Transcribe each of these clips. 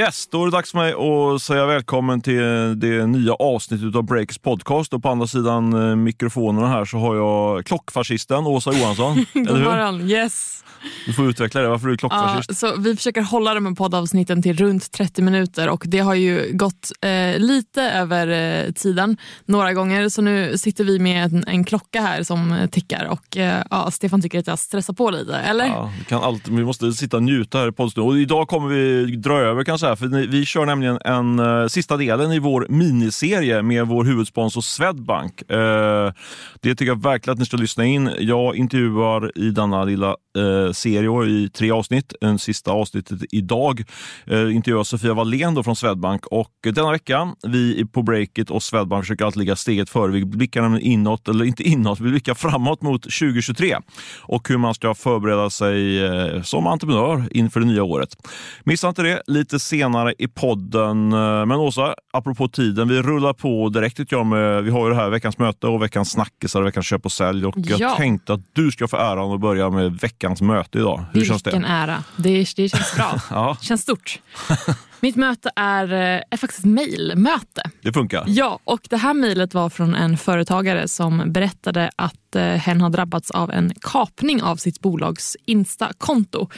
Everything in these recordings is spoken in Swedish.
Yes, då är det dags för mig att säga välkommen till det nya avsnittet av Breakers podcast. Och på andra sidan eh, mikrofonerna här så har jag klockfascisten Åsa Johansson. God morgon, yes. Du får utveckla det, varför är du klockfascist? Ja, så vi försöker hålla de här poddavsnitten till runt 30 minuter och det har ju gått eh, lite över eh, tiden några gånger. Så nu sitter vi med en, en klocka här som tickar och eh, ja, Stefan tycker att jag stressar på lite, eller? Ja, vi, kan alltid, vi måste sitta och njuta här i poddstudion. Och idag kommer vi dra över kan jag för vi kör nämligen en uh, sista delen i vår miniserie med vår huvudsponsor Swedbank. Uh, det tycker jag verkligen att ni ska lyssna in. Jag intervjuar i denna lilla uh, serie i tre avsnitt. En sista avsnittet idag uh, intervjuar Sofia Wallén då från Swedbank och denna vecka, vi på Breakit och Swedbank försöker alltid ligga steget före. Vi blickar nämligen inåt, eller inte inåt, vi blickar framåt mot 2023 och hur man ska förbereda sig som entreprenör inför det nya året. Missa inte det lite senare i podden. Men Åsa, apropå tiden, vi rullar på direkt jag. Med, vi har ju det här veckans möte och veckans snackisar, veckans köp och sälj. Och Ja. jag tänkte att du ska få äran att börja med veckans möte idag. Hur känns Vilken det? ära. Det, det känns bra. Ja, känns stort. Mitt möte är, eh, är faktiskt ett mejlmöte. det funkar. Ja, och det här mejlet var från en företagare som berättade att eh, hen har drabbats av en kapning av sitt bolags Insta-konto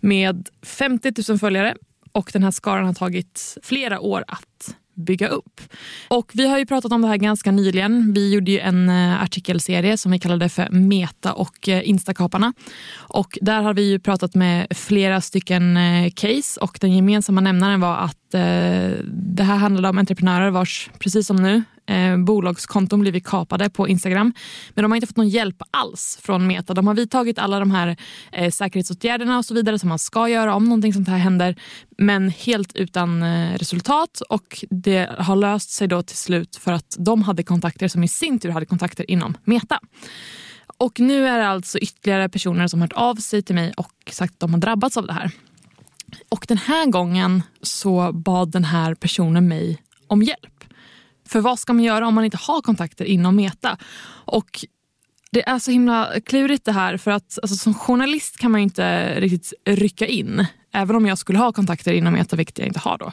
med 50 000 följare och den här skaran har tagit flera år att bygga upp. Och Vi har ju pratat om det här ganska nyligen. Vi gjorde ju en eh, artikelserie som vi kallade för Meta och eh, Instakaparna. Och där har vi ju pratat med flera stycken eh, case och den gemensamma nämnaren var att Eh, det här handlade om entreprenörer vars, precis som nu, eh, bolagskonton blivit kapade på Instagram. Men de har inte fått någon hjälp alls från Meta. De har vidtagit alla de här eh, säkerhetsåtgärderna och så vidare som man ska göra om någonting sånt här händer. Men helt utan eh, resultat och det har löst sig då till slut för att de hade kontakter som i sin tur hade kontakter inom Meta. Och nu är det alltså ytterligare personer som har hört av sig till mig och sagt att de har drabbats av det här. Och den här gången så bad den här personen mig om hjälp. För vad ska man göra om man inte har kontakter inom Meta? Och det är så himla klurigt det här för att alltså, som journalist kan man ju inte riktigt rycka in. Även om jag skulle ha kontakter inom Meta, vilket jag inte har då.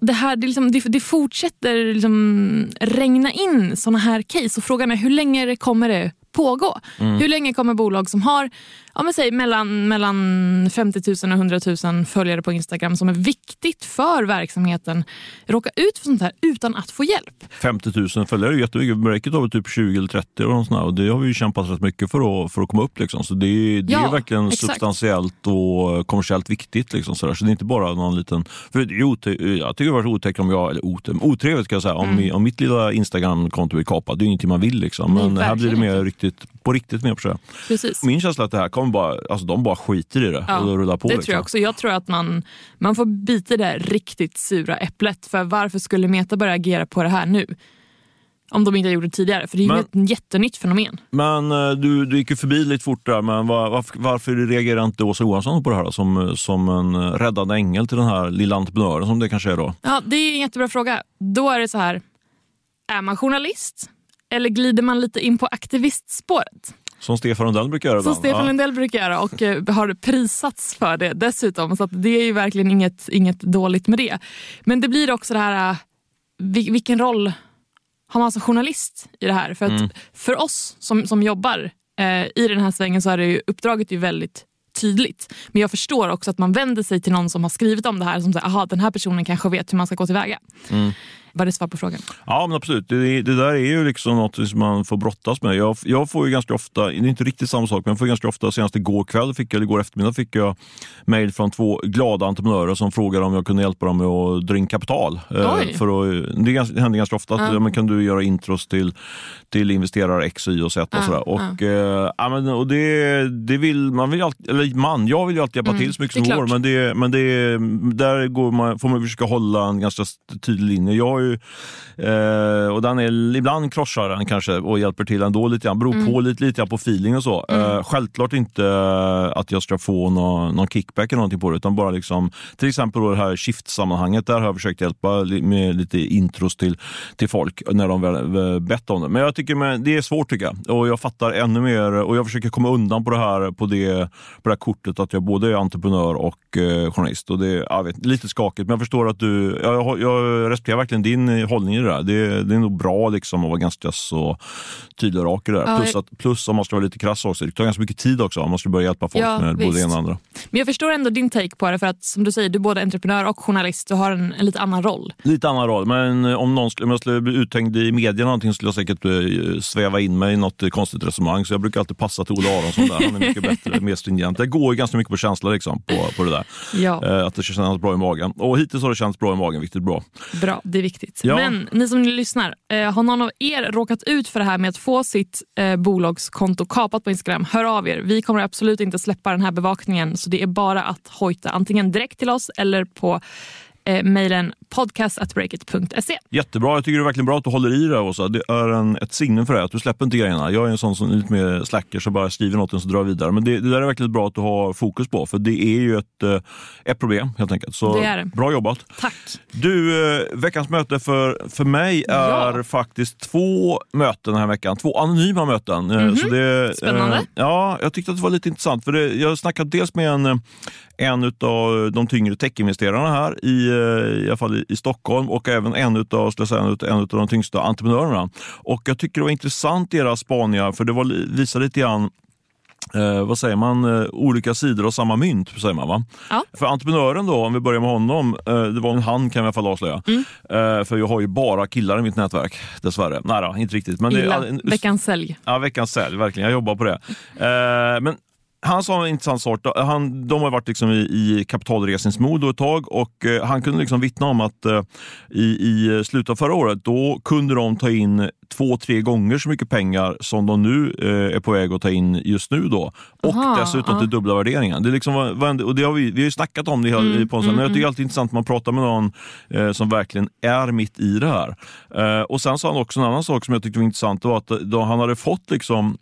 Det, här, det, liksom, det, det fortsätter liksom regna in såna här case och frågan är hur länge kommer det pågå? Hur länge kommer bolag som har ja, men säg, mellan, mellan 50 000 och 100 000 följare på Instagram som är viktigt för verksamheten råka ut för sånt här utan att få hjälp? 50 000 följare är jättemycket. Breakit har typ 20 eller 30 och, sånt och det har vi ju kämpat rätt mycket för att, för att komma upp. Liksom. Så det, det Ja, är verkligen exakt. substantiellt och kommersiellt viktigt. Liksom, så, så det är inte bara någon liten... För det ote- jag tycker det varit otäckt om jag, eller ote- otrevligt ska jag säga, om, mi- om mitt lilla Instagram-konto blir kapat. Det är ingenting man vill. Liksom. Nej, Men här blir det mer riktigt, på riktigt mer på det. Precis. Min känsla är att det här kommer bara, alltså de bara skiter i det Ja, och rullar på. det liksom. tror jag också. Jag tror att man, man får bita det riktigt sura äpplet. För varför skulle Meta börja agera på det här nu? Om de inte gjorde det tidigare. För det är ju Men- ett jättenytt fenomen. Men eh, du, du gick ju förbi lite fort där, men var, varför, varför reagerar inte Åsa Johansson på det här då, som, som en eh, räddande ängel till den här lilla entreprenören som det kanske är då? Ja, det är en jättebra fråga. Då är det så här, är man journalist? Eller glider man lite in på aktivistspåret? Som Stefan Lundell brukar göra Som. Stefan. Lundell brukar göra och eh, har prisats för det dessutom. Så att det är ju verkligen inget, inget dåligt med det. Men det blir också det här, eh, vil- vilken roll har man som journalist i det här? För, att Mm. för oss som, som jobbar eh, i den här svängen så är det ju, uppdraget ju väldigt tydligt. Men jag förstår också att man vänder sig till någon som har skrivit om det här som säger aha den här personen kanske vet hur man ska gå tillväga. Mm. Var det svar på frågan? Ja, men absolut. Det, det där är ju liksom något som man får brottas med. Jag, jag får ju ganska ofta, det är inte riktigt samma sak, men jag får ganska ofta, senast igår kväll, fick jag, eller igår eftermiddag, fick jag mejl från två glada entreprenörer som frågade om jag kunde hjälpa dem med att dra in kapital. Eh, Oj. För att, det, ganska, det händer ganska ofta. Ja. men kan du göra intros till, till investerare X, Y och Z och Ja, sådär. Och, ja, men, och det, det vill man, vill alltid, eller man, jag vill ju alltid hjälpa Mm, till så mycket som går. Men, det, men det, där går man, får man försöka hålla en ganska tydlig linje. Jag ju, eh, och den är, ibland krossar den kanske och hjälper till ändå lite grann. Beror på lite, lite på feeling och så. Eh, självklart inte eh, att jag ska få någon, någon kickback eller någonting på det, utan bara liksom, till exempel då det här shift-sammanhanget, där har jag försökt hjälpa med lite intros till, till folk när de väl, bett om det. Men jag tycker men, det är svårt tycker jag. Och jag fattar ännu mer och jag försöker komma undan på det här, på det, på det här kortet att jag både är entreprenör och eh, journalist. Och det är vet, lite skakigt, men jag förstår att du, jag, jag, respekterar verkligen din hållning i det där. Det, det är nog bra liksom att vara ganska så tydlig och rak i det där. Ja, plus, att, plus om man ska vara lite krass också, det tar ganska mycket tid också om man ska börja hjälpa folk Ja, med både visst. det ena och andra. Men jag förstår ändå din take på det för att som du säger, du är både entreprenör och journalist. Du har en, en lite annan roll. Lite annan roll, men om, någon, skulle- om jag skulle bli uthängd i media någonting skulle jag säkert eh, sväva in mig i något eh, konstigt resonemang. Så jag brukar alltid passa till Ola Aronsson där. Han är mycket bättre, mer stringent. Det går ju ganska mycket på känsla liksom, på, på det där. Ja. Eh, att det ska kännas bra i magen. Och hittills har det känts bra i magen, riktigt bra. Bra, det är viktigt. Ja. Men ni som lyssnar, eh, har någon av er råkat ut för det här med att få sitt eh, bolagskonto kapat på Instagram, hör av er. Vi kommer absolut inte släppa den här bevakningen så det är bara att hojta antingen direkt till oss eller på eh, mejlen podcast.breakit.se. Jättebra, jag tycker det är verkligen bra att du håller i det här, Åsa. Det är en, ett signum för det, att du släpper inte grejerna. Jag är en sån som är lite mer slacker, så bara skriver något och så drar jag vidare. Men det, det där är verkligen bra att du har fokus på, för det är ju ett, eh, ett problem helt enkelt. Så Det är det. bra jobbat. Tack. Du, eh, veckans möte för, för mig är Ja. faktiskt två möten den här veckan. Två anonyma möten. Eh, Så det. Spännande. eh, ja, jag tyckte att det var lite intressant. För det, jag har snackat dels med en, en av de tyngre techinvesterarna här i, i alla fall i, i Stockholm och även en av, skulle säga, en utav- de tyngsta entreprenörerna. Och jag tycker det var intressant deras spaningar för det var, visade lite grann Eh, vad säger man, eh, olika sidor av samma mynt. Säger man, va? Ja. För entreprenören då, om vi börjar med honom, eh, det var en han kan jag i alla fall avslöja. Mm. Eh, för jag har ju bara killar i mitt nätverk, dessvärre. Nej då, inte riktigt. Men det, Illa. Veckans sälj. Ja, veckans sälj, verkligen. Jag jobbar på det. Eh, men han sa en intressant sak. Han, de har varit liksom i, i kapitalresningsmode ett tag och eh, han kunde liksom vittna om att eh, i, i slutet av förra året då kunde de ta in två, tre gånger så mycket pengar som de nu eh, är på väg att ta in just nu. Då. Och Aha, dessutom ja. till dubbla värderingen. Det liksom, vad- och det har vi, vi har ju snackat om det hela, Mm, på en men jag tycker alltid det är intressant att man pratar med någon eh, som verkligen är mitt i det här. Och Sen sa han också en annan sak som jag tyckte var intressant. Var att då han hade fått liksom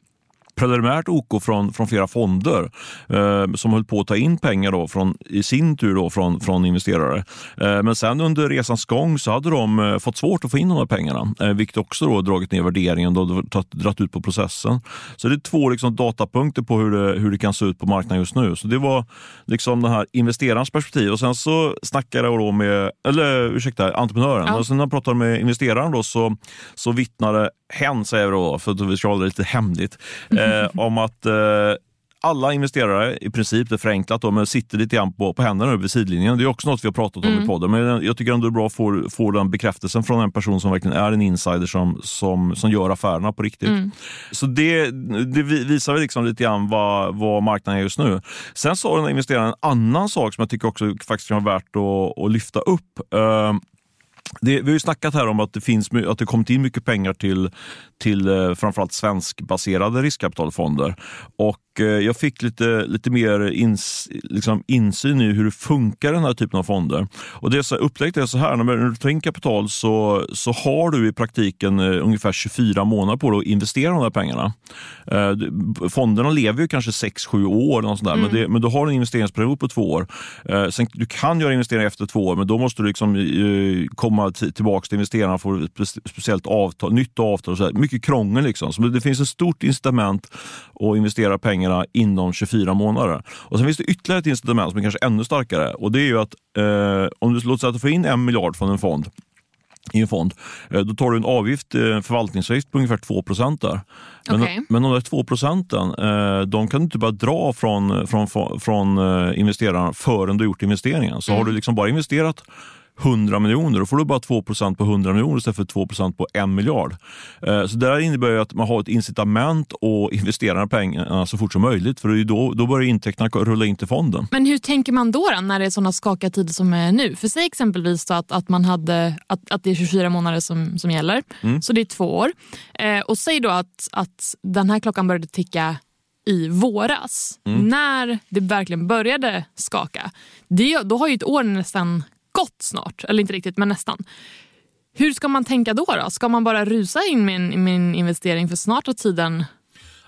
preliminärt OK från, från flera fonder eh, som höll på att ta in pengar då från, i sin tur då från, från investerare. Eh, men sen under resans gång så hade de eh, fått svårt att få in de här pengarna, eh, vilket också då dragit ner värderingen och dratt ut på processen. Så det är två liksom, datapunkter på hur det, hur det kan se ut på marknaden just nu. Så det var liksom den här investerarens perspektiv. Och sen så snackade jag då med, eller ursäkta, entreprenören. Ja. Och sen när jag pratade med investeraren då så, så vittnade hen, säger då, för att vi ska hålla det lite hemligt, eh, om att eh, alla investerare, i princip, det är förenklat, då, men sitter lite grann på, på händerna vid sidlinjen. Det är också något vi har pratat om i podden. Men jag tycker ändå det är bra att få, få den bekräftelsen från en person som verkligen är en insider som, som, som gör affärerna på riktigt. Så det, det vi- visar väl liksom lite grann vad, vad marknaden är just nu. Sen sa den investeraren en annan sak som jag tycker också faktiskt kan vara värt att, att lyfta upp. Eh, det, vi har ju snackat här om att det, finns, att det kommit in mycket pengar till, till eh, framförallt svenskbaserade riskkapitalfonder. Och jag fick lite, lite mer ins, liksom insyn i hur det funkar den här typen av fonder. Och det så, är så här, när du tar in kapital så, så har du i praktiken eh, ungefär 24 månader på dig att investera de här pengarna. Eh, fonderna lever ju kanske 6-7 år, och sånt där, men, det, men du har en investeringsperiod på två år. Eh, sen, du kan göra investeringar efter två år, men då måste du liksom, eh, komma tillbaka till investerarna och få ett spe- speciellt avtal, nytt avtal. Och så här. Mycket krångel. Liksom. Så det finns ett stort incitament att investera pengarna inom 24 månader. Och Sen finns det ytterligare ett incitament som är kanske ännu starkare. Och Det är ju att eh, om du låter säga att du får in en miljard från en fond i en fond, eh, då tar du en avgift, eh, en förvaltningsavgift på ungefär 2 där. Men, Okej. men de där 2 procenten, eh, de kan du inte bara dra från, från, från eh, investerarna förrän du gjort investeringen. Så har du liksom bara investerat 100 miljoner, då får du bara 2% på 100 miljoner istället för 2% på en miljard. Eh, Så det där innebär att man har ett incitament att investera här pengarna så fort som möjligt, för då, då börjar intäkterna rulla in till fonden. Men hur tänker man då, då när det är såna skakiga tider som är nu? För säg exempelvis att, att, man hade, att, att det är 24 månader som, som gäller, så det är två år. Eh, och säg då att, att den här klockan började ticka i våras, när det verkligen började skaka. Det, då har ju ett år nästan gått snart, eller inte riktigt men nästan. Hur ska man tänka då? då? Ska man bara rusa in med min investering för snart har tiden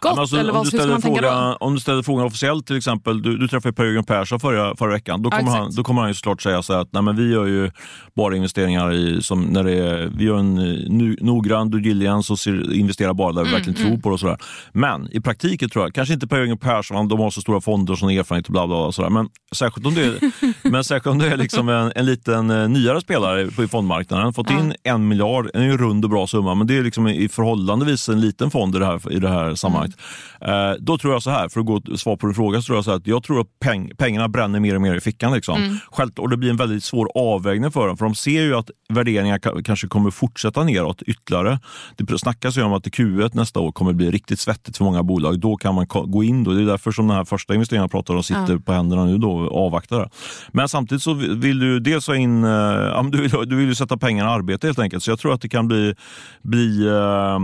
gått? Alltså, eller vad, om, du hur ska man tänka då? om du ställer frågan officiellt till exempel, du, du träffade Per-Jörgen Persson förra, förra veckan, då Ja, kommer, han, exakt. då kommer han ju såklart säga så här att nej, men vi gör ju bara investeringar i, som när det är, vi gör en eh, nu, noggrann due diligence och ser, investerar bara där vi Mm, verkligen tror på det. Och sådär. Men i praktiken tror jag, kanske inte Per-Jörgen Persson, de har så stora fonder och sån erfarenhet och bla bla, bla och sådär, men särskilt om det är, men särskilt om det är liksom en, en liten eh, nyare spelare på, i fondmarknaden, fått Ja. in en miljard, en rund och bra summa, men det är liksom i förhållandevis en liten fond i det här, i det här sammanhanget. Mm. Eh, då tror jag så här, för att gå och svara på din fråga, så tror jag så här att jag tror att peng, pengarna bränner mer och mer i fickan. Liksom. Mm. Självt, och det blir en väldigt svår avvägning för dem, för de ser ju att värderingar ka- kanske kommer fortsätta neråt ytterligare. Det snackas ju om att Q1 nästa år kommer bli riktigt svettigt för många bolag. Då kan man gå in. Då. Det är därför som den här första investeringen jag pratar om sitter Ja. på händerna nu då och avvaktar. det. Men samtidigt så vill du dels ha in, eh, du, vill, du vill ju sätta pengarna i arbete helt enkelt. Så jag tror att det kan bli, bli eh,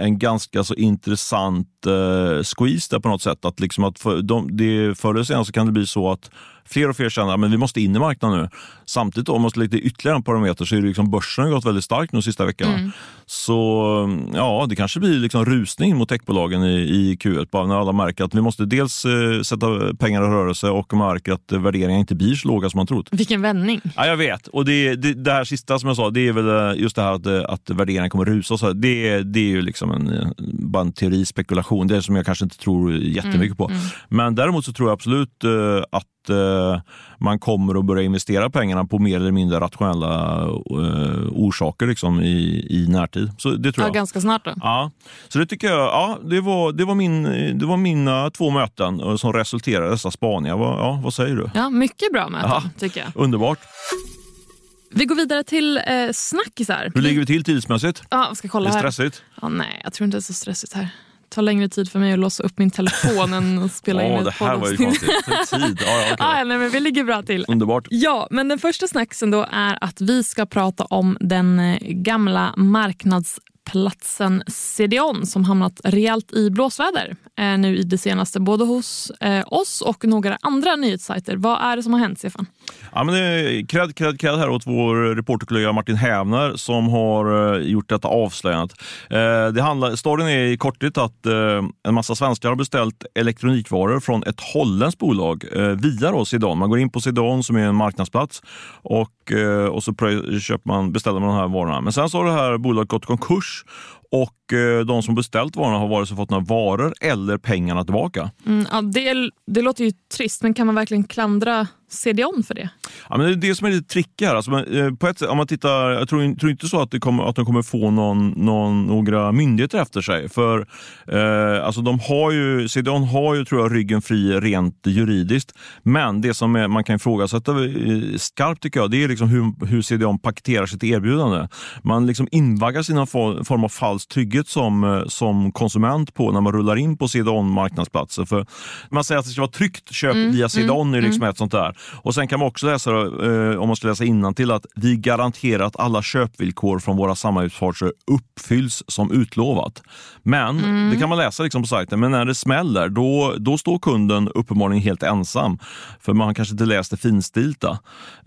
en ganska så intressant eh, squeeze där på något sätt. Att liksom att för, de, det, förr eller senare så kan det bli så att fler och fler känner att vi måste in i marknaden nu. Samtidigt om man till ytterligare en parameter så är det liksom börsen har gått väldigt starkt de sista veckorna. Så ja, det kanske blir liksom rusning mot techbolagen i, i Q1 bara när alla märker att vi måste dels eh, sätta pengar i rörelse och märker att värderingarna inte blir så låga som man trott. Vilken vändning. Ja, jag vet. Och det, det, det här sista som jag sa, det är väl eh, just det här att, eh, att värderingarna kommer rusa. Så. Det, är- det är ju liksom en, eh, bara en teori, spekulation. Det är som jag kanske inte tror jättemycket på. Men däremot så tror jag absolut eh, att man kommer att börja investera pengarna på mer eller mindre rationella eh, orsaker liksom, i, i närtid. Så det tror Ja, jag. ganska snart då. Ja, så det tycker jag, ja, det var, det var, min, det var mina två möten eh, som resulterade i dessa spaningar. Ja, vad säger du? Ja, mycket bra möten Ja. tycker jag. Underbart. Vi går vidare till eh, snackisar. Hur ligger vi till tidsmässigt? Ja, ska Är kolla det här. stressigt? Ja, nej, jag tror inte det är så stressigt här. Tar längre tid för mig att låsa upp min telefon än att spela in Åh, ett det här var ju konstigt. Tid. Ja, okej. Ah, ja, nej, men vi ligger bra till. Underbart. Ja, men den första snacksen då är att vi ska prata om den eh, gamla marknadsplatsen CDON som hamnat rejält i blåsväder eh, nu i det senaste, både hos eh, oss och några andra nyhetssajter. Vad är det som har hänt, Stefan? Ja, men det är cred, cred, cred här åt vår reporterkollega Martin Hävner som har eh, gjort detta avslöjandet. Eh, det handlar, storyn är i korthet att eh, en massa svenskar har beställt elektronikvaror från ett holländskt bolag via då Sedon. Man går in på Sedan, som är en marknadsplats och, och så köper man, beställer man de här varorna. Men sen så har det här bolaget gått i konkurs och de som beställt varorna har vare sig fått några varor eller pengarna tillbaka. Mm, ja, det, det låter ju trist, men kan man verkligen klandra CDON för det? Ja, men det är det som är lite tricky här. Alltså, eh, på ett sätt, om man tittar, jag tror, tror inte så att, det kommer, att de kommer få någon, någon, några myndigheter efter sig. För eh, alltså, de har ju, CDON har ju tror jag, ryggen fri rent juridiskt. Men det som är, man kan ifrågasätta eh, skarpt tycker jag, det är liksom hur, hur CDON paketerar sitt erbjudande. Man liksom invaggas i någon for- form av falsk trygghet som, eh, som konsument på när man rullar in på CDON marknadsplatser. För man säger att det ska vara tryggt köp via CDON är liksom ett sånt där. Och Sen kan man också läsa, eh, om man ska läsa innantill att vi garanterar att alla köpvillkor från våra samarbetspartner uppfylls som utlovat. Men, det kan man läsa liksom på sajten, men när det smäller då, då står kunden uppenbarligen helt ensam. För man har kanske inte läst det finstilta,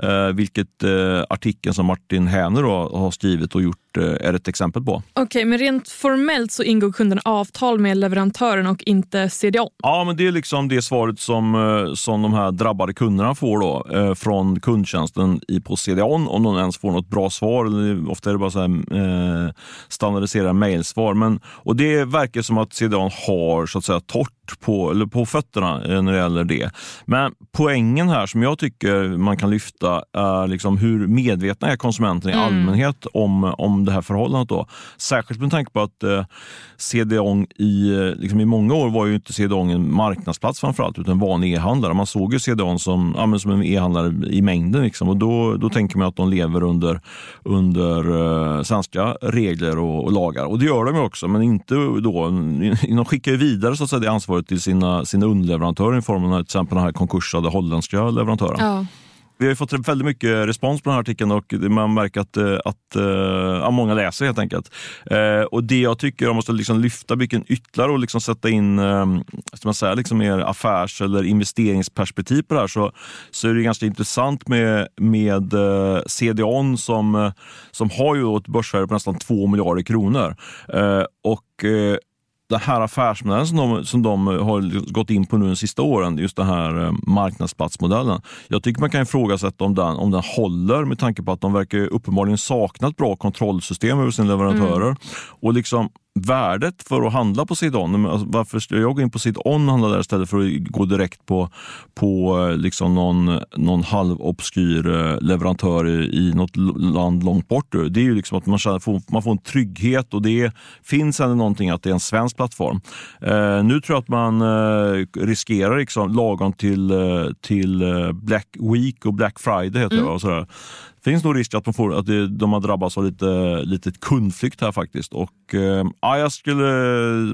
eh, vilket eh, artikeln som Martin Häner har skrivit och gjort eh, är ett exempel på. Okej, men rent formellt så ingår kunden avtal med leverantören och inte CDON. Ja, men det är liksom det svaret som, eh, som de här drabbade kunderna får då, eh, från kundtjänsten på CDON, om de ens får något bra svar. Ofta är det bara så här, eh, standardiserade mejlsvar. Men, och det verkar som att CDON har så att säga torrt på, eller på fötterna eh, när det gäller det. Men poängen här som jag tycker man kan lyfta är liksom hur medvetna är konsumenten i allmänhet om, om det här förhållandet. Då. Särskilt med tanke på att eh, CDON i, eh, liksom i många år var ju inte CDON en marknadsplats framförallt utan en vanlig e-handlare. Man såg ju CDON som, ja, men som en e-handlare i mängden. Liksom. Och då, då tänker man att de lever under, under uh, svenska regler och, och lagar. Och det gör de ju också, men inte då. De skickar ju vidare så att säga, det ansvaret till sina, sina underleverantörer i form av till exempel den här konkursade holländska leverantören. Ja. vi har fått väldigt mycket respons på den här artikeln och man märker att, eh, att, att, att många läser helt enkelt. Och Det jag tycker, om man måste liksom lyfta blicken ytterligare och liksom sätta in ska man säga, liksom mer affärs eller investeringsperspektiv på det här så, så är det ganska intressant med, med CDON som, som har ju ett börsvärde på nästan 2 miljarder kronor. Och den här affärsmodellen som de, som de har gått in på nu de sista åren, just den här eh, marknadsplatsmodellen. Jag tycker man kan ifrågasätta om den, om den håller med tanke på att de verkar uppenbarligen sakna ett bra kontrollsystem över sina leverantörer. Mm. Och liksom värdet för att handla på Sidon. Alltså, varför ska jag gå in på Sidon och handla där istället för att gå direkt på, på eh, liksom någon, någon halvobskyr eh, leverantör i, något land långt bort? Det är ju liksom att man, får, man får en trygghet och det finns ändå någonting att det är en svensk plattform. Eh, nu tror jag att man eh, riskerar liksom, lagom till, till Black Week och Black Friday heter mm. det, och sådär, finns nog risk att, man får, att de har drabbats av lite, lite kundflykt här faktiskt. Och, eh, jag skulle,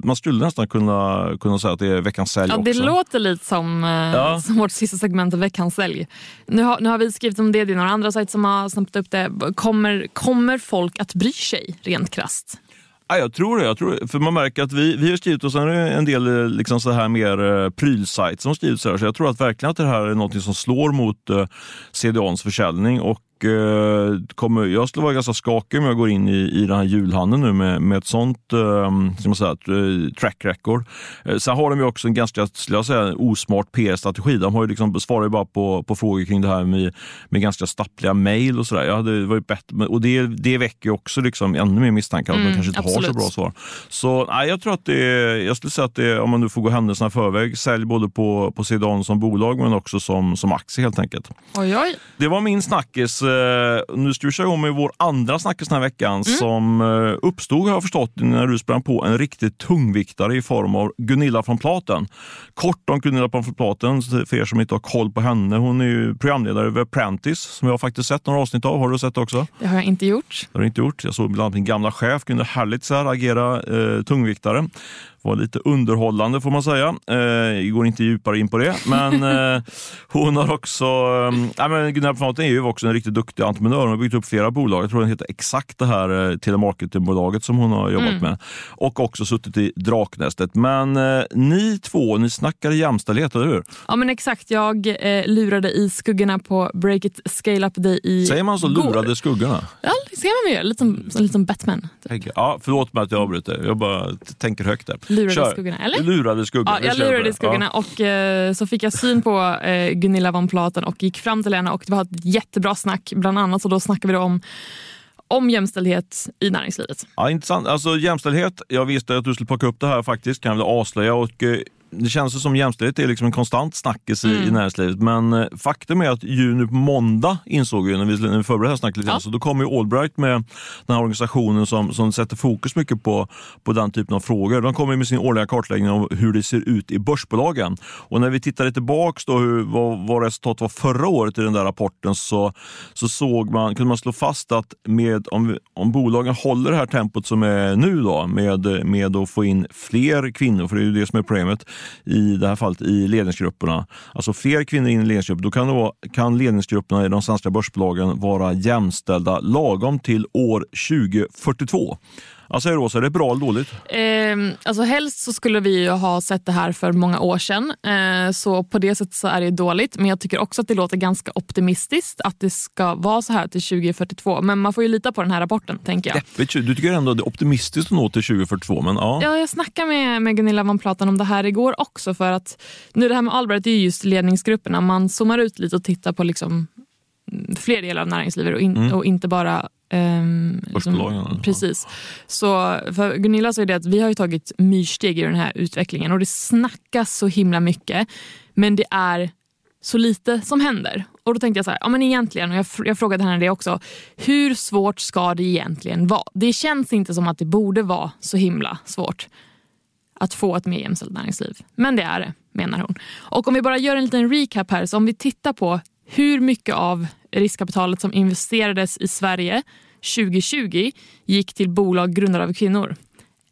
man skulle nästan kunna, kunna säga att det är veckans sälj ja, också. Det låter lite som, eh, ja. som vårt sista segment av veckans sälj. Nu har, nu har vi skrivit om det, det är några andra sajter som har snappat upp det. Kommer, kommer folk att bry sig rent krast? Ja, jag tror det. Jag tror, för man märker att vi, vi har skrivit och sen är det en del eh, liksom så här mer uh, prylsajter som skrivit så här. Så jag tror att verkligen att det här är något som slår mot CDONs försäljning och eh, kommer, jag skulle vara ganska skakig om jag går in i, i den här julhandeln nu med, med ett sånt eh, man säga, eh, track record. Eh, sen har de ju också en ganska jag säga, osmart PR-strategi. De har ju liksom, svarar ju bara på, på frågor kring det här med, med ganska stappliga mejl och sådär. Ja, det var ju bättre, och det, det väcker också liksom ännu mer misstankar att mm, de kanske inte absolut. har så bra svar. Så nej, jag tror att det är, jag skulle säga att det är, om man nu får gå händelserna i förväg, sälj både på, på CDON som bolag men också som, som aktie helt enkelt. Oj, oj. Det var min snackis Eh, nu ska vi köra igång med vår andra snackis den här veckan mm. som eh, uppstod, har jag förstått, när du sprang på en riktigt tungviktare i form av Gunilla från Platen. Kort om Gunilla från Platen, för er som inte har koll på henne. Hon är ju programledare över Apprentice, som jag faktiskt sett några avsnitt av. Har du sett det också? Det har jag inte gjort. Det har du inte gjort. Jag såg bland annat min gamla chef Gunilla Herlitz agera eh, tungviktare var lite underhållande får man säga. Eh, går inte djupare in på det. Men eh, hon har också... Eh, men Gunilla Pfanaten är ju också en riktigt duktig entreprenör. Hon har byggt upp flera bolag. Jag tror den heter Exakt det här eh, telemarketingbolaget som hon har jobbat mm. med. Och också suttit i Draknästet. Men eh, ni två, ni snackar jämställdhet, eller hur? Ja men exakt. Jag eh, lurade i skuggorna på Break It Scale Up Day i Säger man så? Går. Lurade skuggorna? Ja, det ser man ju. Lite som, lite som Batman. Typ. Ja, förlåt mig att jag avbryter. Jag bara tänker högt där. Lurade Kör. skuggorna, eller? Lurade skuggorna. Ja, jag lurade skuggorna ja. och eh, så fick jag syn på eh, Gunilla von Platen och gick fram till henne och det var ett jättebra snack. Bland annat så då snackade vi om om jämställdhet i näringslivet. Ja, intressant. Alltså jämställdhet, jag visste att du skulle plocka upp det här faktiskt, kan jag väl avslöja. Och, eh, det känns som jämställdhet är liksom en konstant snackis mm. i, näringslivet. Men eh, faktum är att ju nu på måndag insåg vi när vi, när vi förberedde det här snacket lite ja. så då kommer ju Allbright med den här organisationen som, som sätter fokus mycket på, på den typen av frågor. De kommer med sin årliga kartläggning av hur det ser ut i börsbolagen. Och när vi tittade tillbaks då hur, vad, vad resultatet var förra året i den där rapporten så, så såg man, kunde man slå fast att med, om, om bolagen håller det här tempot som är nu då med, med att få in fler kvinnor, för det är ju det som är problemet, i det här fallet i ledningsgrupperna. Alltså fler kvinnor in i ledningsgrupper, då kan, då, kan ledningsgrupperna i de svenska börsbolagen vara jämställda lagom till år 2042. Alltså Rosa, är det bra eller dåligt? Eh, alltså helst så skulle vi ha sett det här för många år sedan. Eh, så på det sättet så är det dåligt. Men jag tycker också att det låter ganska optimistiskt att det ska vara så här till 2042. Men man får ju lita på den här rapporten tänker jag. Deppigt, du tycker ändå att det är optimistiskt att nå till 2042? Men ja. ja jag snackade med, med Gunilla von Platan om det här igår också. För att nu det här med Albert är just ledningsgrupperna. Man zoomar ut lite och tittar på liksom fler delar av näringslivet och, in, mm. och inte bara Um, liksom, precis. Så för Gunilla så är det att vi har tagit myrsteg i den här utvecklingen och det snackas så himla mycket men det är så lite som händer. Och då tänkte jag så här, ja men egentligen, och jag, jag frågade henne det också, hur svårt ska det egentligen vara? Det känns inte som att det borde vara så himla svårt att få ett mer jämställt näringsliv. Men det är det, menar hon. Och om vi bara gör en liten recap här, så om vi tittar på hur mycket av riskkapitalet som investerades i Sverige 2020 gick till bolag grundade av kvinnor.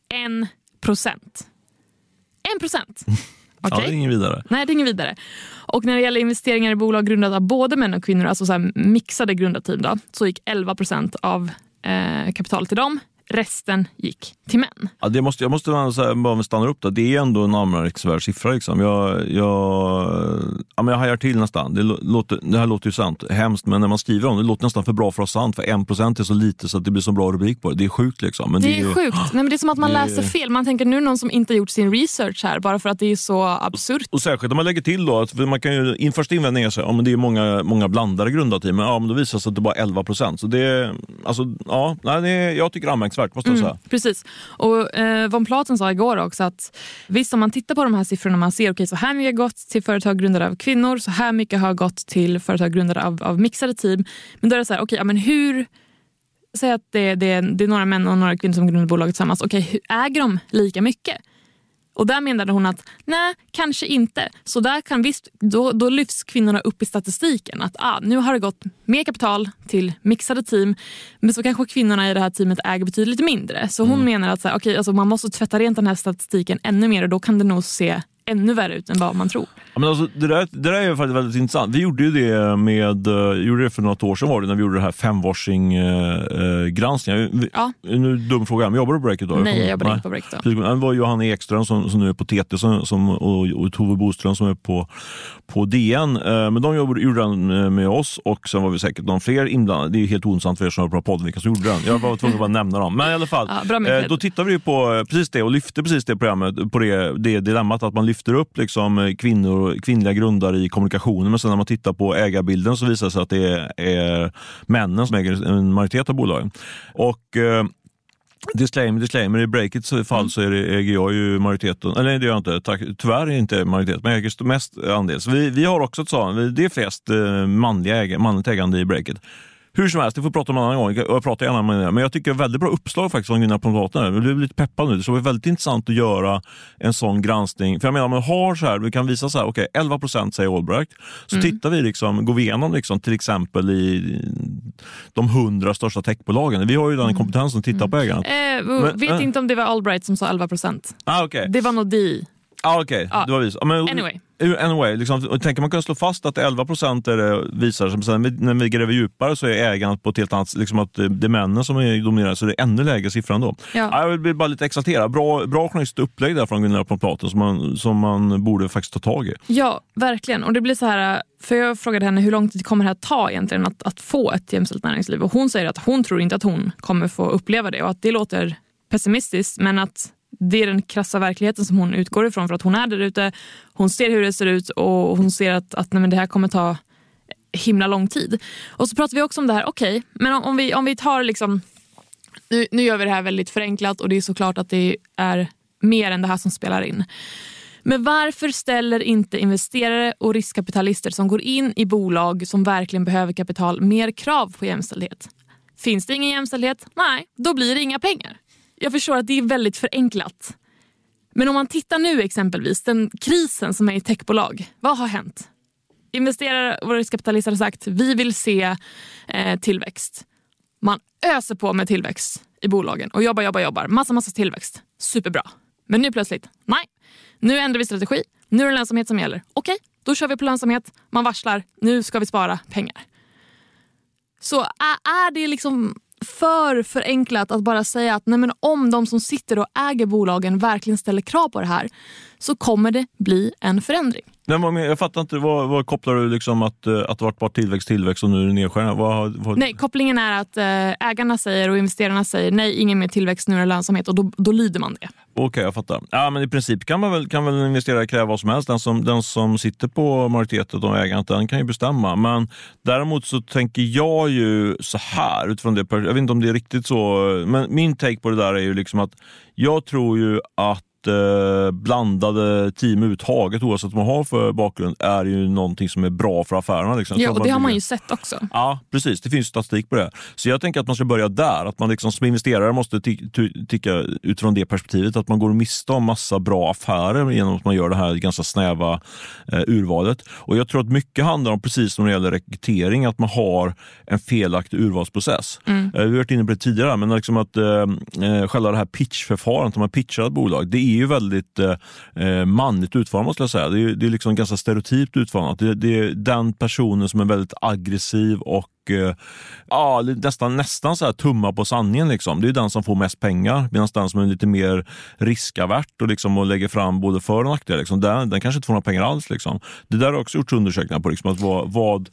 En procent. En procent! Ja, det är ingen vidare. Nej, det är ingen vidare. Och när det gäller investeringar i bolag grundade av både män och kvinnor, alltså så mixade grundarteam, då, så gick 11 procent av eh, kapitalet till dem. Resten gick till män. Ja, det måste, jag måste bara stanna upp där. Det är ändå en anmärkningsvärd siffra. Liksom. Jag, jag, ja, men jag hajar till nästan. Det, låter, det här låter ju sant, hemskt, men när man skriver om det, det låter nästan för bra för att vara sant. För en procent är så lite så att det blir så bra rubrik på det. Det är sjukt. Liksom. Men det, det är sjukt. Nej, men det är som att man det... läser fel. Man tänker nu någon som inte gjort sin research här bara för att det är så absurt. Och, och särskilt om man lägger till då att man kan ju, in första invändningen är att ja, det är många, många blandade grundarteam, men, ja, men då visar det sig att det bara är 11 procent. Så det, alltså, ja, nej, det, jag tycker det är måste jag mm. Precis. Och eh, Von Platen sa igår också att visst om man tittar på de här siffrorna man ser okay, så här mycket har gått till företag grundade av kvinnor, så här mycket har gått till företag grundade av, av mixade team. Men då är det så här, okay, ja, men hur Säg att det, det, det är några män och några kvinnor som grundar bolaget tillsammans. Okay, äger de lika mycket? Och där menade hon att nej, kanske inte. Så där kan visst, då, då lyfts kvinnorna upp i statistiken. Att ah, nu har det gått mer kapital till mixade team men så kanske kvinnorna i det här teamet äger betydligt mindre. Så hon mm. menar att så här, okay, alltså man måste tvätta rent den här statistiken ännu mer och då kan det nog se ännu värre ut än vad man tror. Ja, men alltså, det, där, det där är faktiskt väldigt intressant. Vi gjorde ju det, med, uh, gjorde det för något år sedan var det, när vi gjorde det här femvarsing-granskningen. Uh, uh, ja. Nu dum fråga, men jobbar du på Breakit då? Nej, jag jobbar inte på Breakit. Det var Johanna Ekström som, som nu är på TT som, som, och, och Tove Boström som är på, på DN. Uh, men de jobbade, gjorde den med oss och sen var vi säkert någon fler inblandade. Det är helt ointressant för er som har på podden vilka som gjorde den. Jag var tvungen att bara nämna dem. Men i alla fall, ja, då tittade vi på precis det och lyfte precis det programmet, på det, det dilemmat att man lyfte lyfter upp liksom kvinnor, kvinnliga grundare i kommunikationen men sen när man tittar på ägarbilden så visar det sig att det är, är männen som äger en majoritet av bolagen. Och, eh, Disclaimer, disclaimer. I Breakits fall mm. så är det, äger jag ju majoriteten. Eller nej, det gör jag inte. Tack, tyvärr är inte majoritet, men jag äger mest andel. Så vi, vi har också ett sådant. Det är flest eh, manliga ägare, manligt ägande i Breakit. Hur som helst, det får vi prata om en annan gång. Jag pratar gärna med det. Men jag tycker det är väldigt bra uppslag faktiskt från dina promoter. Jag blev lite peppad nu. Det var väldigt intressant att göra en sån granskning. För jag menar, om man har så här, vi kan visa så här, okej, okay, 11 procent säger Allbright. Så mm. tittar vi, liksom, går vi igenom liksom, till exempel i de 100 största techbolagen. Vi har ju den mm. kompetensen att titta mm. på ägarna. Eh, men, vet äh. inte om det var Allbright som sa 11 procent. Ah, okay. Det var nog DI. Ah, Okej, okay. ah. det var vi. Men, anyway. Anyway, liksom, tänker man kunna slå fast att 11 procent är det, visar sig, sen när vi gräver djupare så är ägandet på ett helt annat liksom att det är männen som är dominerande, så det är ännu lägre siffran då. Ja. Jag blir bara lite exalterad. Bra, bra journalistiskt upplägg där från Gunilla på Platen som man, som man borde faktiskt ta tag i. Ja, verkligen. Och det blir så här, för jag frågade henne hur lång tid kommer det här ta egentligen att, att få ett jämställt näringsliv? Och hon säger att hon tror inte att hon kommer få uppleva det och att det låter pessimistiskt men att det är den krassa verkligheten som hon utgår ifrån för att hon är där ute. Hon ser hur det ser ut och hon ser att, att nej, men det här kommer ta himla lång tid. Och så pratar vi också om det här, okej, okay, men om, om, vi, om vi tar liksom nu, nu gör vi det här väldigt förenklat och det är såklart att det är mer än det här som spelar in. Men varför ställer inte investerare och riskkapitalister som går in i bolag som verkligen behöver kapital mer krav på jämställdhet? Finns det ingen jämställdhet? Nej, då blir det inga pengar. Jag förstår att det är väldigt förenklat. Men om man tittar nu exempelvis, den krisen som är i techbolag. Vad har hänt? Investerare och riskkapitalister har sagt vi vill se eh, tillväxt. Man öser på med tillväxt i bolagen och jobbar, jobbar, jobbar. Massa, massa tillväxt. Superbra. Men nu plötsligt, nej. Nu ändrar vi strategi. Nu är det lönsamhet som gäller. Okej, då kör vi på lönsamhet. Man varslar. Nu ska vi spara pengar. Så är det liksom för förenklat att bara säga att nej men om de som sitter och äger bolagen verkligen ställer krav på det här så kommer det bli en förändring. Nej, jag fattar inte, vad, vad kopplar du liksom att, eh, att det varit bara tillväxt, tillväxt och nu är det nedskärningar? Vad, vad... Nej, kopplingen är att eh, ägarna säger och investerarna säger nej, ingen mer tillväxt, nu är det lönsamhet och då, då lyder man det. Okej, okay, jag fattar. Ja, men I princip kan, man väl, kan väl investerare kräva vad som helst. Den som, den som sitter på majoriteten av ägandet den kan ju bestämma. Men däremot så tänker jag ju så här, utifrån det, jag vet inte om det är riktigt så, men min take på det där är ju liksom att jag tror ju att eh, blandade team överhuvudtaget, oavsett vad man har för bakgrund, är ju någonting som är bra för affärerna. Liksom. Ja, och det har man ju sett också. Ja, precis. Det finns statistik på det. Så jag tänker att man ska börja där. Att man liksom, som investerare måste tycka utifrån det perspektivet att man går miste om massa bra affärer genom att man gör det här ganska snäva eh, urvalet. Och Jag tror att mycket handlar om, precis som när det gäller rekrytering, att man har en felaktig urvalsprocess. Mm. Eh, vi har varit inne på det tidigare, men liksom att eh, eh själva det här pitchförfarandet, om man pitchar ett bolag, det ju väldigt eh, manligt utformat skulle jag säga. Det är, det är liksom ganska stereotypt utformat. Det, det är den personen som är väldigt aggressiv och ja, nästan, nästan så här tumma på sanningen. Liksom. Det är den som får mest pengar. Medan den som är lite mer riskavert och, liksom, och lägger fram både för och nackdelar, liksom, den, den kanske inte får några pengar alls. Liksom. Det där har också gjorts undersökningar på. Liksom, att vad, vad,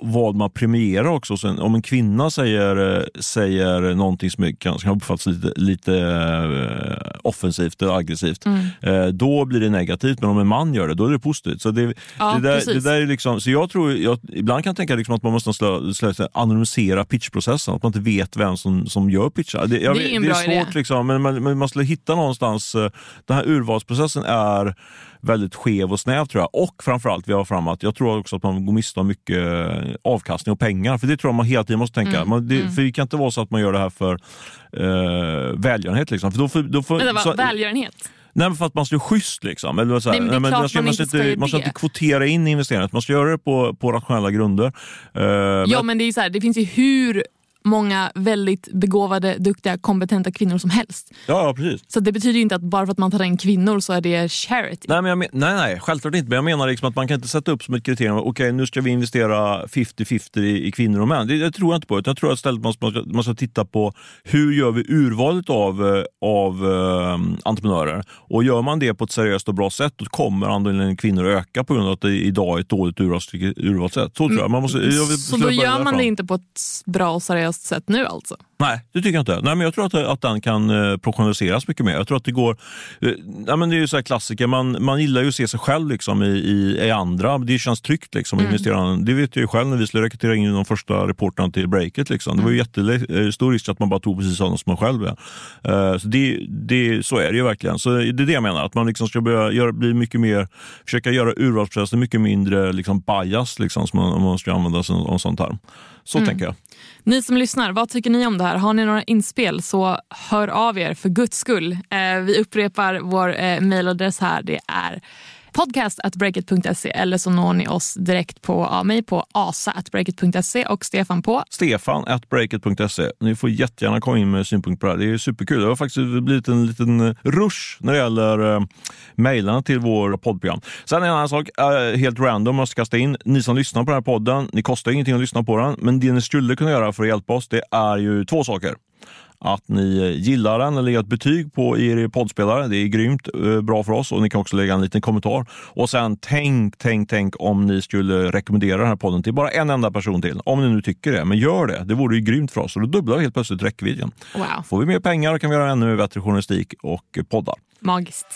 vad man premierar också. Så om en kvinna säger, eh, säger någonting som kan, kan uppfattas lite, lite uh, offensivt eller aggressivt, mm. uh, då blir det negativt. Men om en man gör det, då är det positivt. Så, det, ja, det, där, det där är liksom, så jag tror, jag, ibland kan jag tänka liksom att man måste slå, slå här, anonymisera pitchprocessen, att man inte vet vem som, som gör pitchar. Det, jag, det är, det är svårt, idé. liksom, men man, man måste hitta någonstans... Eh, den här urvalsprocessen är väldigt skev och snäv tror jag. Och framförallt, vi har framåt, jag tror också att man går miste om mycket eh, avkastning och pengar. För det tror jag man hela tiden måste tänka. Mm. Man, det, mm. För det kan inte vara så att man gör det här för uh, välgörenhet. Liksom. För då får, då får, Vänta, så, välgörenhet? Nej, men för att man ska vara schysst. Liksom. Eller så här, Nej, men man, ska, man, ska inte, man ska inte kvotera in investeringar, man ska göra det på, på rationella grunder. Uh, ja, men, men det, är så här, det finns ju hur många väldigt begåvade, duktiga, kompetenta kvinnor som helst. Ja, precis. Så det betyder inte att bara för att man tar in kvinnor så är det charity. Nej, men men, nej, nej, självklart inte. Men jag menar liksom att man kan inte sätta upp som ett kriterium okej, okay, nu ska vi investera 50-50 i, i, kvinnor och män. Det, det, tror jag inte på. Jag tror att istället man ska, man ska titta på hur gör vi urvalet av, eh, av uh, entreprenörer. Och gör man det på ett seriöst och bra sätt, då kommer andelen kvinnor att öka på grund av att det idag är ett dåligt urvals, urvalssätt. Så tror jag. Man måste, jag så då gör man det inte på ett bra och seriöst seriöst sätt nu alltså? Nej, det tycker jag inte. Nej, men jag tror att, att den kan eh, professionaliseras mycket mer. Jag tror att det går... Eh, nej, men det är ju så här klassiker, man, man gillar ju att se sig själv liksom, i, i, i andra. Det känns tryggt. Liksom, mm. investera. Det vet jag ju själv när vi skulle rekrytera in de första reportrarna till Breakit. Liksom. Det var ju mm. jättestor eh, risk att man bara tog precis sådana som man själv är. Uh, så, det, det, så är det ju verkligen. Så det är det jag menar, att man liksom ska börja göra, bli mycket mer, försöka göra urvalsprocessen mycket mindre liksom, bias, liksom, som man, om man ska använda sig av en sån term. Så mm. tänker jag. Ni som lyssnar, vad tycker ni om det här? Har ni några inspel så hör av er för guds skull. Eh, vi upprepar vår eh, mejladress här. Det är podcast.breakit.se eller så når ni oss direkt på av mig på asa.breakit.se och Stefan på stefan.breakit.se. Ni får jättegärna komma in med synpunkter på det här. Det är superkul. Det har faktiskt blivit en liten eh, rush när det gäller eh, mejlarna till vår poddprogram. Sen en annan sak, eh, helt random, måste kasta in. Ni som lyssnar på den här podden, ni kostar ingenting att lyssna på den, men det ni skulle kunna göra för att hjälpa oss, det är ju två saker att ni gillar den eller ger ett betyg på er poddspelare. Det är grymt eh, bra för oss och ni kan också lägga en liten kommentar. Och sen tänk, tänk, tänk om ni skulle rekommendera den här podden till bara en enda person till. Om ni nu tycker det, men gör det. Det vore ju grymt för oss och då dubblar vi helt plötsligt räckvidden. Wow. Får vi mer pengar kan vi göra ännu bättre journalistik och poddar. Magiskt.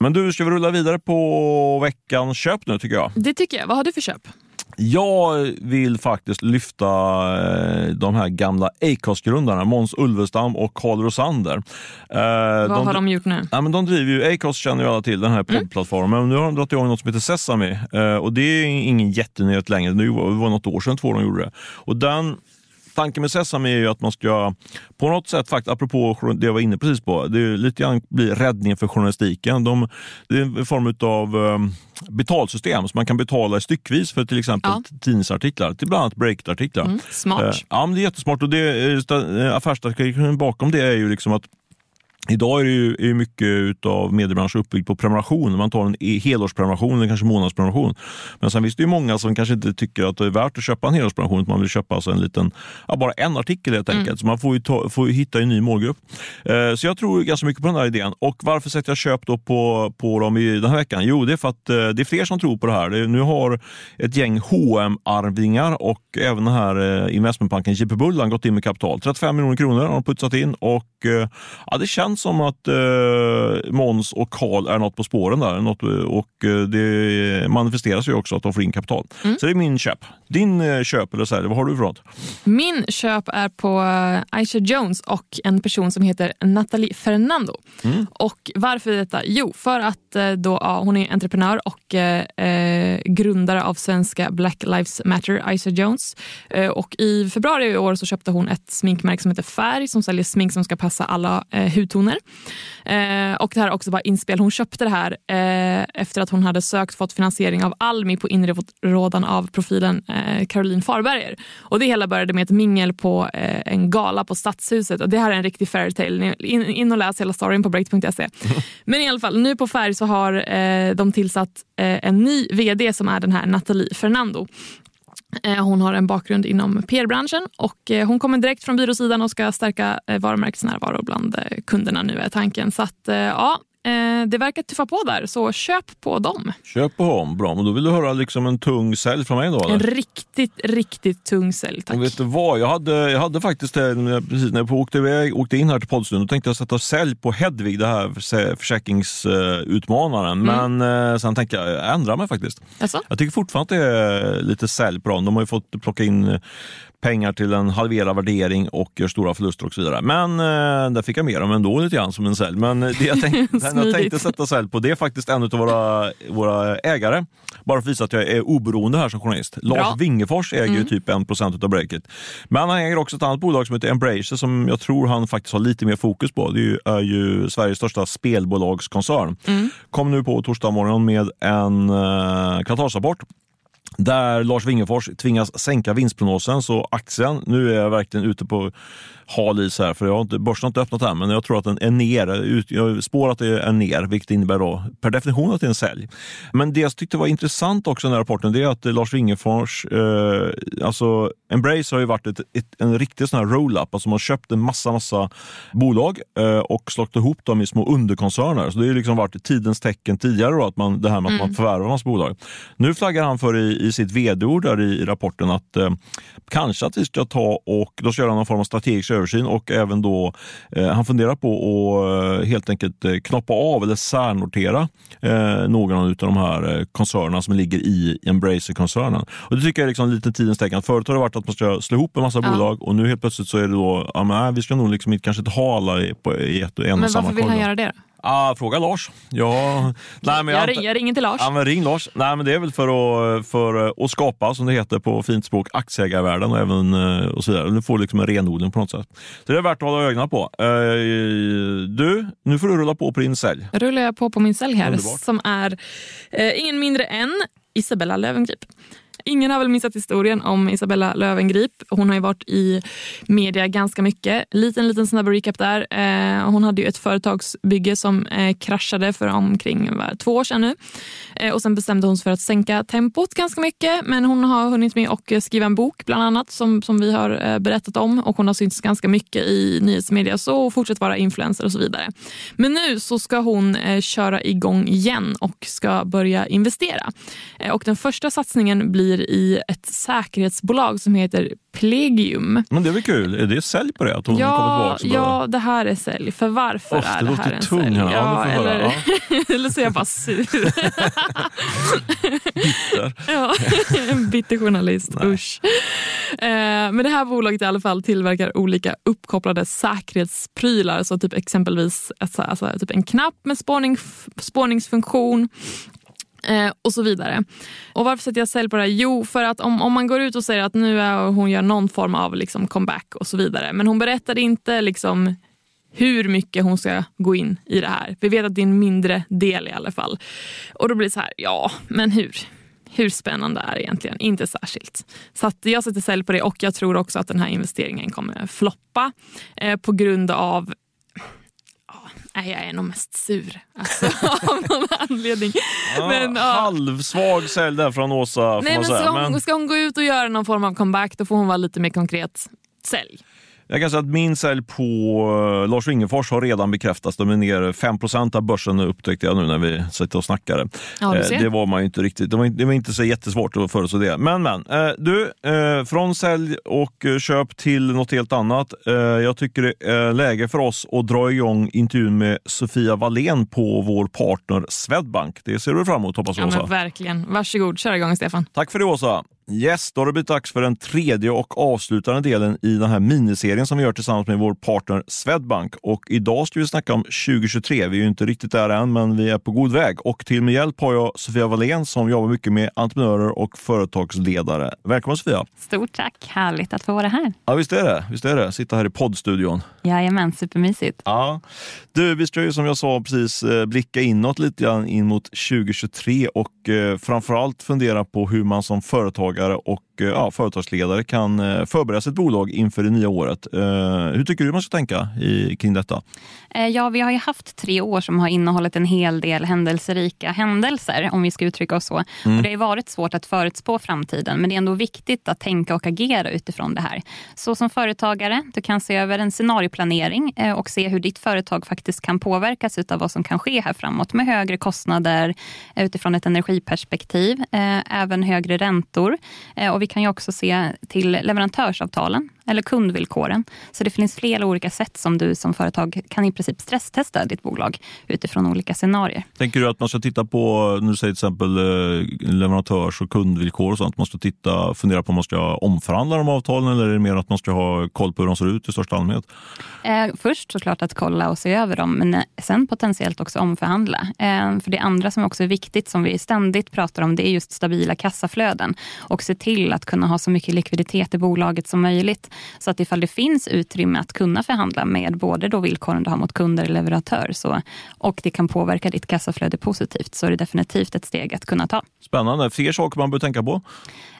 Men du, ska vi rulla vidare på veckans köp nu tycker jag? Det tycker jag. Vad har du för köp? Jag vill faktiskt lyfta eh, de här gamla Acast-grundarna, Måns Ulvestam och Karl Rosander. Eh, Vad de, har de gjort nu? Ja, men de driver ju, Acast känner ju alla till, den här mm. poddplattformen. Mm. Nu har de dragit igång något som heter Sesame eh, och det är ingen jättenyhet längre. Det var något år sedan två de gjorde det. Och den tanken med Sesame är ju att man ska på något sätt, faktiskt, apropå det jag var inne precis på, det är lite grann blir räddningen för journalistiken. De, det är en form av um, betalsystem, så man kan betala styckvis för till exempel ja. tidningsartiklar, till bland annat breakartiklar. Mm, smart. Uh, ja, men det är jättesmart och det, uh, affärsstrategin bakom det är ju liksom att Idag är det ju är mycket av mediebranschen uppbyggd på prenumeration. Man tar en helårsprenumeration eller kanske månadsprenumeration. Men sen finns det ju många som kanske inte tycker att det är värt att köpa en helårsprenumeration. Man vill köpa alltså en liten, ja, bara en artikel helt enkelt. Mm. Så man får ju, ta, får ju hitta en ny målgrupp. Eh, så jag tror ganska mycket på den här idén. Och varför sätter jag köp då på, på dem i den här veckan? Jo, det är för att eh, det är fler som tror på det här. Det, nu har ett gäng hm arvingar och även den här eh, investmentbanken JP Bullan gått in med kapital. 35 miljoner kronor har de putsat in och eh, ja, det känns känns som att eh, Måns och Karl är något på spåren där. Något, och eh, det manifesteras ju också att de får in kapital. Mm. Så det är min köp. Din eh, köp, eller här, vad har du för något? Min köp är på eh, Aisha Jones och en person som heter Nathalie Fernando. Mm. Och Varför detta? Jo, för att eh, då, ja, hon är entreprenör och eh, grundare av svenska Black Lives Matter, Aisha Jones. Eh, och I februari i år så köpte hon ett sminkmärke som heter Färg som säljer smink som ska passa alla eh, hudtoner miljoner. Eh, och det här är också bara inspel. Hon köpte det här eh, efter att hon hade sökt fått finansiering av Almi på inrådan av profilen eh, Caroline Farberger. Och det hela började med ett mingel på eh, en gala på Stadshuset. Och det här är en riktig fairytale. In, in och läs hela storyn på break.se. Men i alla fall, nu på Färg så har eh, de tillsatt eh, en ny vd som är den här Nathalie Fernando. Eh, hon har en bakgrund inom PR-branschen och eh, hon kommer direkt från byråsidan och ska stärka eh, varumärkesnärvaro bland kunderna nu är tanken. Så att, ja, det verkar tuffa på där, så köp på dem. Köp på dem, bra. Men då vill du höra liksom en tung sälj från mig då? Eller? En riktigt, riktigt tung sälj, tack. Och vet du vad? Jag hade, jag hade faktiskt det, precis när jag åkte, iväg, åkte in här till poddstudion, då tänkte jag sätta sälj på Hedvig, det här försäkringsutmanaren. Mm. Men eh, sen tänkte jag, jag ändrar mig faktiskt. Alltså? Jag tycker fortfarande att det är lite sälj på dem. De har ju fått plocka in pengar till en halverad värdering och gör stora förluster och så vidare. Men eh, där fick jag med dem ändå lite grann som en sälj. Men det jag, tänk, jag tänkte sätta sälj på det är faktiskt en av våra, våra ägare. Bara för att visa att jag är oberoende här som journalist. Bra. Lars Wingefors äger mm. ju typ 1% av breaket. Men han äger också ett annat bolag som heter Embracer som jag tror han faktiskt har lite mer fokus på. Det är ju, är ju Sveriges största spelbolagskoncern. Mm. Kom nu på torsdag morgon med en uh, kvartalsrapport där Lars Wingefors tvingas sänka vinstprognosen så aktien, nu är jag verkligen ute på hal is här, för jag har inte, börsen har inte öppnat än, men jag tror att den är ner. Jag spår att det är ner, vilket innebär då per definition att det är en sälj. Men det jag tyckte var intressant också i den här rapporten, det är att Lars Wingefors, eh, alltså Embrace har ju varit ett, ett, en riktig sån här roll-up, alltså man köpt en massa, massa bolag eh, och slagit ihop dem i små underkoncerner. Så det har liksom varit tidens tecken tidigare då, att man, det här med att mm. man förvärvar hans bolag. Nu flaggar han för i, i sitt vd-ord i, i rapporten att eh, kanske att vi ska ta och då ska göra någon form av strategisk översyn och även då eh, han funderar på att eh, helt enkelt eh, knoppa av eller särnotera eh, någon av de här koncernerna som ligger i Embracer-koncernen. Och det tycker jag är liksom lite tidens tecken. Förut har det varit att man ska slå ihop en massa ja. bolag och nu helt plötsligt så är det då, ja, men, vi ska nog liksom kanske inte ha alla på, i ett och en och samma Men varför vill han göra det? Ah, fråga Lars. Ja, nej, men jag, jag, jag ringer till Lars. Ja, men ring Lars. Nej, men det är väl för att, för att skapa, som det heter på fint språk, aktieägarvärden och, även, eh, och så vidare. Du får liksom en renodling på något sätt. Så det är värt att hålla ögonen på. Uh, du, nu får du rulla på på din sälj. Rullar jag på på min sälj här Underbart. som är uh, ingen mindre än Isabella Löwengrip. Ingen har väl missat historien om Isabella Lövengrip. Hon har ju varit i media ganska mycket. Liten, liten snabb recap där. Eh, hon hade ju ett företagsbygge som eh, kraschade för omkring två år sedan nu. Eh, och sen bestämde hon sig för att sänka tempot ganska mycket. Men hon har hunnit med och skriva en bok bland annat som, som vi har berättat om. Och hon har synts ganska mycket i nyhetsmedia så fortsätter vara influencer och så vidare. Men nu så ska hon köra igång igen och ska börja investera. och den första satsningen blir blir i ett säkerhetsbolag som heter Plegium. Men det är väl kul? Är det sälj på det? Att hon ja, ja, det här är sälj. För varför oh, är det, det här en sälj? Ja, ja, eller, ja. eller så är jag bara sur. Bitter. ja, en bitter journalist. Nej. Usch. Eh, men det här bolaget i alla fall tillverkar olika uppkopplade säkerhetsprylar. Så typ exempelvis alltså, alltså, typ en knapp med spårning, spårningsfunktion Eh, och så vidare. Och Varför sätter jag sälj på det här? Jo, för att om, om man går ut och säger att nu är hon gör någon form av liksom comeback och så vidare. Men hon berättar inte liksom hur mycket hon ska gå in i det här. Vi vet att det är en mindre del i alla fall. Och då blir det så här, ja, men hur? Hur spännande är det egentligen? Inte särskilt. Så att jag sätter sälj på det och jag tror också att den här investeringen kommer floppa eh, på grund av Nej, jag är nog mest sur alltså, av någon anledning. Ja, men, ja. Halvsvag sälj där från Åsa. Nej, men säga. Ska, hon, ska hon gå ut och göra någon form av comeback då får hon vara lite mer konkret. Sälj. Jag kan säga att min sälj på uh, Lars Wingefors har redan bekräftats. De är ner 5% av börsen upptäckte jag nu när vi sitter och snackar. Ja, eh, det var man inte riktigt. Det var, det var inte så jättesvårt att förutse det. Men men. Eh, du, eh, från sälj och eh, köp till något helt annat. Eh, jag tycker det är läge för oss att dra igång intervjun med Sofia Wallén på vår partner Swedbank. Det ser du fram emot hoppas jag ja, Åsa. Verkligen. Varsågod, kör igång Stefan. Tack för det Åsa. Yes, då har det blivit dags för den tredje och avslutande delen i den här miniserien som vi gör tillsammans med vår partner Swedbank. Och idag ska vi snacka om 2023. Vi är ju inte riktigt där än, men vi är på god väg. Och till min hjälp har jag Sofia Wallén som jobbar mycket med entreprenörer och företagsledare. Välkommen Sofia! Stort tack! Härligt att få vara här. Ja, visst är det. Visst är det. Sitta här i poddstudion. Jajamän, supermysigt. Ja. Du, vi ska ju som jag sa precis eh, blicka inåt lite grann in mot 2023 och eh, framförallt fundera på hur man som företagare och ja, företagsledare kan förbereda sitt bolag inför det nya året. Hur tycker du man ska tänka i, kring detta? Ja, vi har ju haft tre år som har innehållit en hel del händelserika händelser, om vi ska uttrycka oss så. Mm. Och det har varit svårt att förutspå framtiden, men det är ändå viktigt att tänka och agera utifrån det här. Så som företagare, du kan se över en scenarioplanering och se hur ditt företag faktiskt kan påverkas av vad som kan ske här framåt med högre kostnader utifrån ett energiperspektiv, även högre räntor. Och vi kan ju också se till leverantörsavtalen eller kundvillkoren. Så det finns flera olika sätt som du som företag kan i princip stresstesta ditt bolag utifrån olika scenarier. Tänker du att man ska titta på, du säger till exempel eh, leverantörs och kundvillkor och sånt, man ska titta, fundera på om man ska omförhandla de avtalen eller är det mer att man ska ha koll på hur de ser ut i största allmänhet? Eh, först såklart att kolla och se över dem, men sen potentiellt också omförhandla. Eh, för det andra som också är viktigt, som vi ständigt pratar om, det är just stabila kassaflöden och se till att kunna ha så mycket likviditet i bolaget som möjligt. Så att ifall det finns utrymme att kunna förhandla med både då villkoren du har mot kunder och leverantör så, och det kan påverka ditt kassaflöde positivt så är det definitivt ett steg att kunna ta. Spännande. Fler saker man bör tänka på?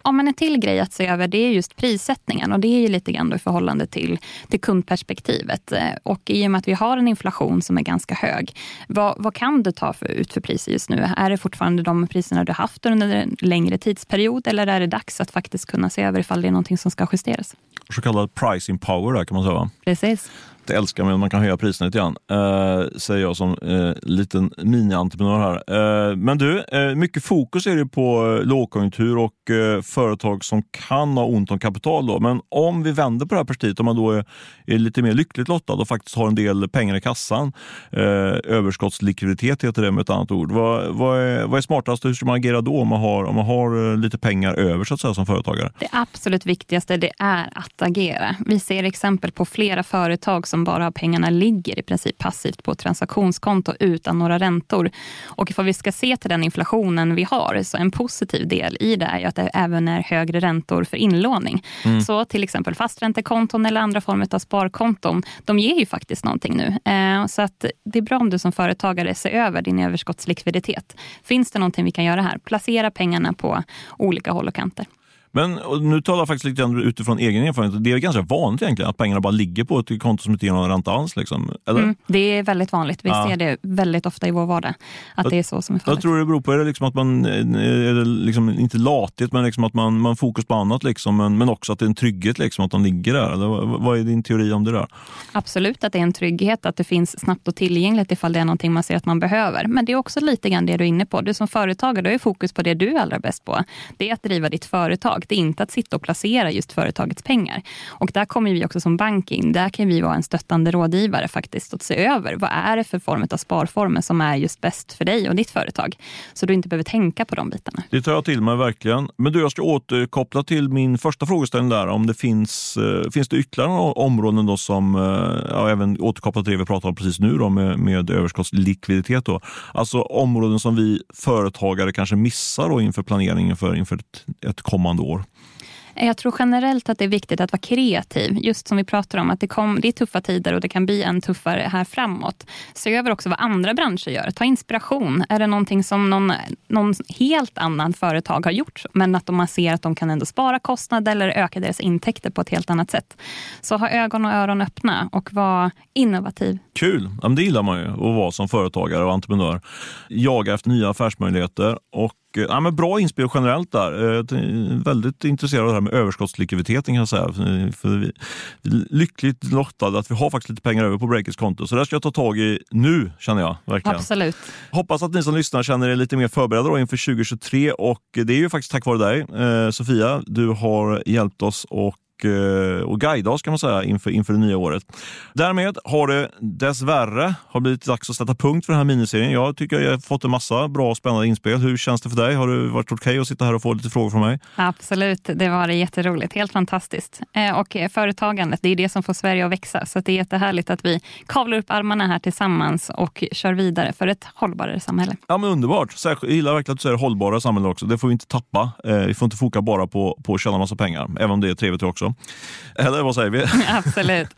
Ja, men en till grej att se över det är just prissättningen och det är ju lite grann i förhållande till, till kundperspektivet. Och i och med att vi har en inflation som är ganska hög, vad, vad kan du ta för, ut för priser just nu? Är det fortfarande de priserna du haft under en längre tidsperiod eller är det dags att faktiskt kunna se över ifall det är någonting som ska justeras? Så kallad pricing power där kan man säga. Precis inte älskar men man kan höja priserna lite grann, eh, säger jag som eh, liten mini-entreprenör här. Eh, men du, eh, mycket fokus är det på eh, lågkonjunktur och eh, företag som kan ha ont om kapital. Då. Men om vi vänder på det här perspektivet, om man då är, är lite mer lyckligt lottad och faktiskt har en del pengar i kassan, eh, överskottslikviditet heter det med ett annat ord. Vad, vad, är, vad är smartast och hur ska man agera då om man har, om man har eh, lite pengar över så att säga, som företagare? Det absolut viktigaste det är att agera. Vi ser exempel på flera företag som som bara har pengarna ligger i princip passivt på transaktionskonto utan några räntor. Och ifall vi ska se till den inflationen vi har, så en positiv del i det är ju att det även är högre räntor för inlåning. Mm. Så till exempel fasträntekonton eller andra former av sparkonton, de ger ju faktiskt någonting nu. Eh, så att det är bra om du som företagare ser över din överskottslikviditet. Finns det någonting vi kan göra här? Placera pengarna på olika håll och kanter. Men nu talar jag faktiskt lite utifrån egen erfarenhet. Det är ganska vanligt egentligen att pengarna bara ligger på ett konto som inte ger någon ränta alls. Liksom. Eller? Mm, det är väldigt vanligt. Vi ja. ser det väldigt ofta i vår vardag. Att jag, det är så som är fallet. Jag tror det beror på är det liksom att man, är det liksom, inte lathet, men liksom att man, man fokus på annat. Liksom, men, men också att det är en trygghet liksom, att de ligger där. Eller, vad är din teori om det där? Absolut att det är en trygghet, att det finns snabbt och tillgängligt ifall det är någonting man ser att man behöver. Men det är också lite grann det du är inne på. Du som företagare, du har fokus på det du är allra bäst på. Det är att driva ditt företag tänkte inte att sitta och placera just företagets pengar. Och där kommer vi också som bank in. Där kan vi vara en stöttande rådgivare faktiskt och se över vad är det för form av sparformer som är just bäst för dig och ditt företag. Så du inte behöver tänka på de bitarna. Det tar jag till mig verkligen. Men du, jag ska återkoppla till min första frågeställning där. Om det finns, eh, finns det ytterligare områden då som, eh, ja, även återkopplat till det vi pratade om precis nu då, med, med överskottslikviditet. Då. Alltså områden som vi företagare kanske missar då inför planeringen för inför ett, ett kommande år. Jag tror generellt att det är viktigt att vara kreativ. Just som vi pratar om, att det, kom, det är tuffa tider och det kan bli än tuffare här framåt. Se över också vad andra branscher gör. Ta inspiration. Är det någonting som någon, någon helt annan företag har gjort, men att man ser att de kan ändå spara kostnader eller öka deras intäkter på ett helt annat sätt. Så ha ögon och öron öppna och var innovativ. Kul! det gillar man ju, att vara som företagare och entreprenör. Jaga efter nya affärsmöjligheter och ja, men bra inspel generellt där. Eh, väldigt intresserad av det här med överskottslikviditeten kan jag säga. För vi, lyckligt lottade att vi har faktiskt lite pengar över på Breakers konto. Så det ska jag ta tag i nu känner jag. Verkligen. Absolut. Hoppas att ni som lyssnar känner er lite mer förberedda då inför 2023 och det är ju faktiskt tack vare dig eh, Sofia. Du har hjälpt oss och eh, och guida oss kan man säga inför, inför det nya året. Därmed har det dessvärre har blivit dags att sätta punkt för den här miniserien. Jag tycker jag har fått en massa bra och spännande inspel. Hur känns det för dig? Har det varit okej okay att sitta här och få lite frågor från mig? Absolut, det var jätteroligt. Helt fantastiskt. Eh, och företagandet, det är det som får Sverige att växa. Så det är jättehärligt att vi kavlar upp armarna här tillsammans och kör vidare för ett hållbarare samhälle. Ja, men underbart. Särskilt, jag gillar verkligen att du säger hållbara samhälle också. Det får vi inte tappa. Eh, vi får inte foka bara på, på att tjäna massa pengar, även om det är trevligt också. Eller vad säger vi? Absolut.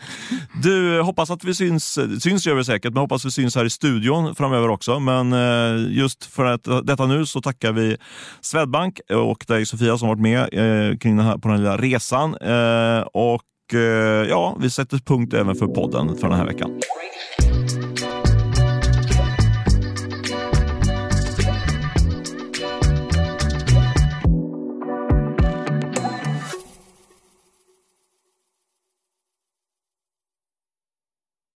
Du, hoppas att vi syns, syns gör vi säkert, men hoppas vi syns här i studion framöver också. Men eh, just för att, detta nu så tackar vi Swedbank och dig Sofia som varit med eh, kring den här, på den här lilla resan. Och ja, vi sätter punkt även för podden för den här veckan.